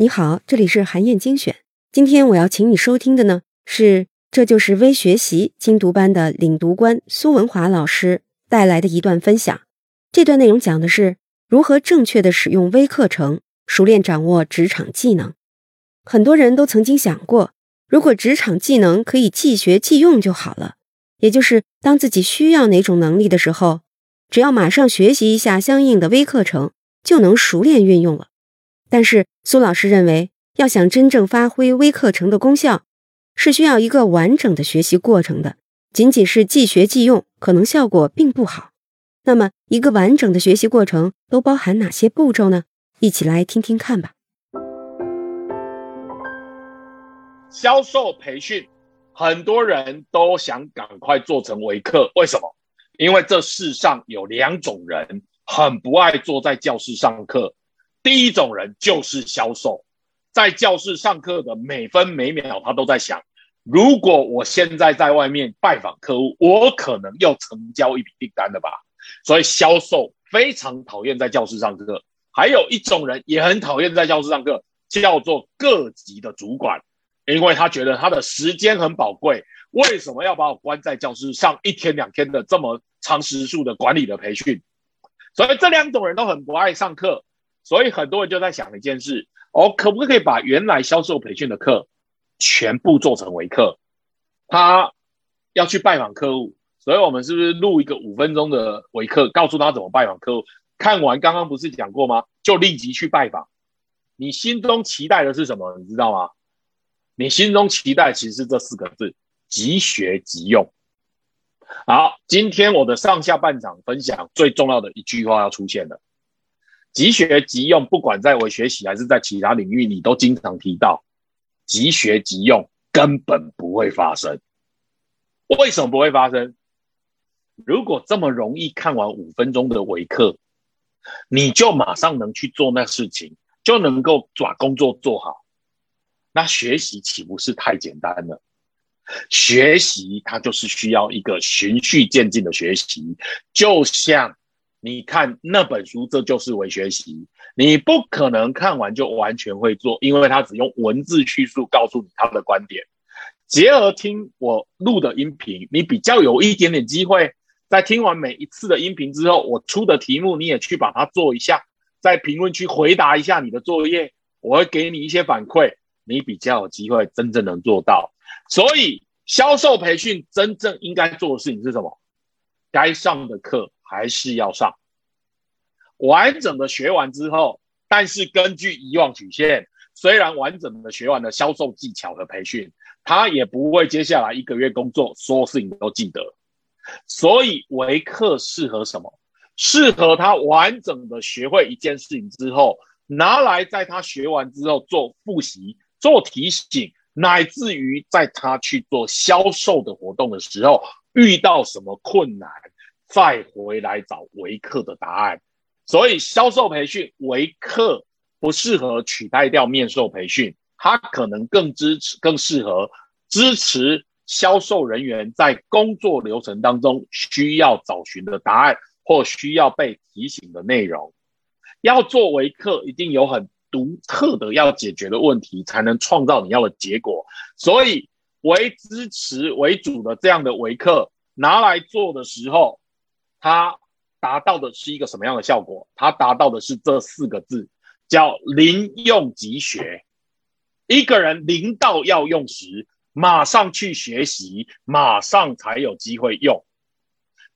你好，这里是韩燕精选。今天我要请你收听的呢是《这就是微学习》精读班的领读官苏文华老师带来的一段分享。这段内容讲的是如何正确的使用微课程，熟练掌握职场技能。很多人都曾经想过，如果职场技能可以即学即用就好了，也就是当自己需要哪种能力的时候，只要马上学习一下相应的微课程，就能熟练运用了。但是苏老师认为，要想真正发挥微课程的功效，是需要一个完整的学习过程的。仅仅是即学即用，可能效果并不好。那么，一个完整的学习过程都包含哪些步骤呢？一起来听听看吧。销售培训，很多人都想赶快做成微课，为什么？因为这世上有两种人，很不爱坐在教室上课。第一种人就是销售，在教室上课的每分每秒，他都在想：如果我现在在外面拜访客户，我可能又成交一笔订单了吧？所以销售非常讨厌在教室上课。还有一种人也很讨厌在教室上课，叫做各级的主管，因为他觉得他的时间很宝贵，为什么要把我关在教室上一天两天的这么长时数的管理的培训？所以这两种人都很不爱上课。所以很多人就在想一件事：哦，可不可以把原来销售培训的课全部做成为课？他要去拜访客户，所以我们是不是录一个五分钟的微课，告诉他怎么拜访客户？看完刚刚不是讲过吗？就立即去拜访。你心中期待的是什么？你知道吗？你心中期待其实是这四个字：即学即用。好，今天我的上下半场分享最重要的一句话要出现了。即学即用，不管在我学习还是在其他领域，你都经常提到即学即用，根本不会发生。为什么不会发生？如果这么容易看完五分钟的微课，你就马上能去做那事情，就能够把工作做好，那学习岂不是太简单了？学习它就是需要一个循序渐进的学习，就像。你看那本书，这就是为学习。你不可能看完就完全会做，因为他只用文字叙述告诉你他的观点。结合听我录的音频，你比较有一点点机会，在听完每一次的音频之后，我出的题目你也去把它做一下，在评论区回答一下你的作业，我会给你一些反馈，你比较有机会真正能做到。所以销售培训真正应该做的事情是什么？该上的课。还是要上完整的学完之后，但是根据以往曲线，虽然完整的学完了销售技巧和培训，他也不会接下来一个月工作所有事情都记得。所以维克适合什么？适合他完整的学会一件事情之后，拿来在他学完之后做复习、做提醒，乃至于在他去做销售的活动的时候，遇到什么困难。再回来找维克的答案，所以销售培训维克不适合取代掉面授培训，它可能更支持、更适合支持销售人员在工作流程当中需要找寻的答案或需要被提醒的内容。要做维克，一定有很独特的要解决的问题，才能创造你要的结果。所以，为支持为主的这样的维克拿来做的时候。它达到的是一个什么样的效果？它达到的是这四个字，叫零用即学。一个人零到要用时，马上去学习，马上才有机会用。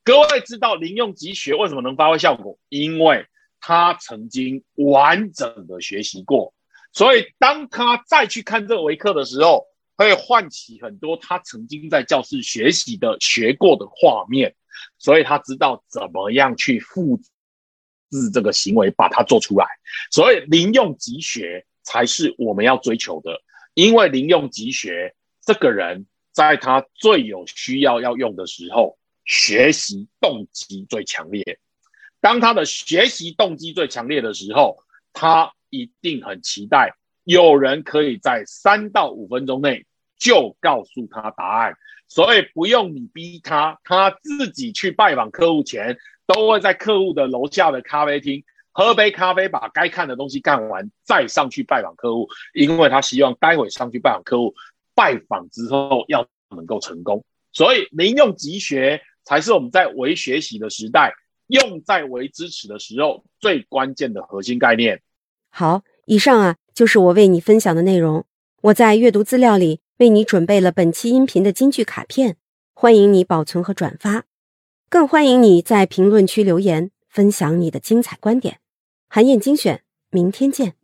各位知道零用即学为什么能发挥效果？因为他曾经完整的学习过，所以当他再去看这微课的时候，会唤起很多他曾经在教室学习的学过的画面。所以他知道怎么样去复制这个行为，把它做出来。所以零用即学才是我们要追求的，因为零用即学，这个人在他最有需要要用的时候，学习动机最强烈。当他的学习动机最强烈的时候，他一定很期待有人可以在三到五分钟内就告诉他答案。所以不用你逼他，他自己去拜访客户前，都会在客户的楼下的咖啡厅喝杯咖啡，把该看的东西干完，再上去拜访客户，因为他希望待会上去拜访客户，拜访之后要能够成功。所以，民用即学才是我们在为学习的时代，用在为支持的时候最关键的核心概念。好，以上啊就是我为你分享的内容。我在阅读资料里为你准备了本期音频的金句卡片，欢迎你保存和转发，更欢迎你在评论区留言分享你的精彩观点。韩燕精选，明天见。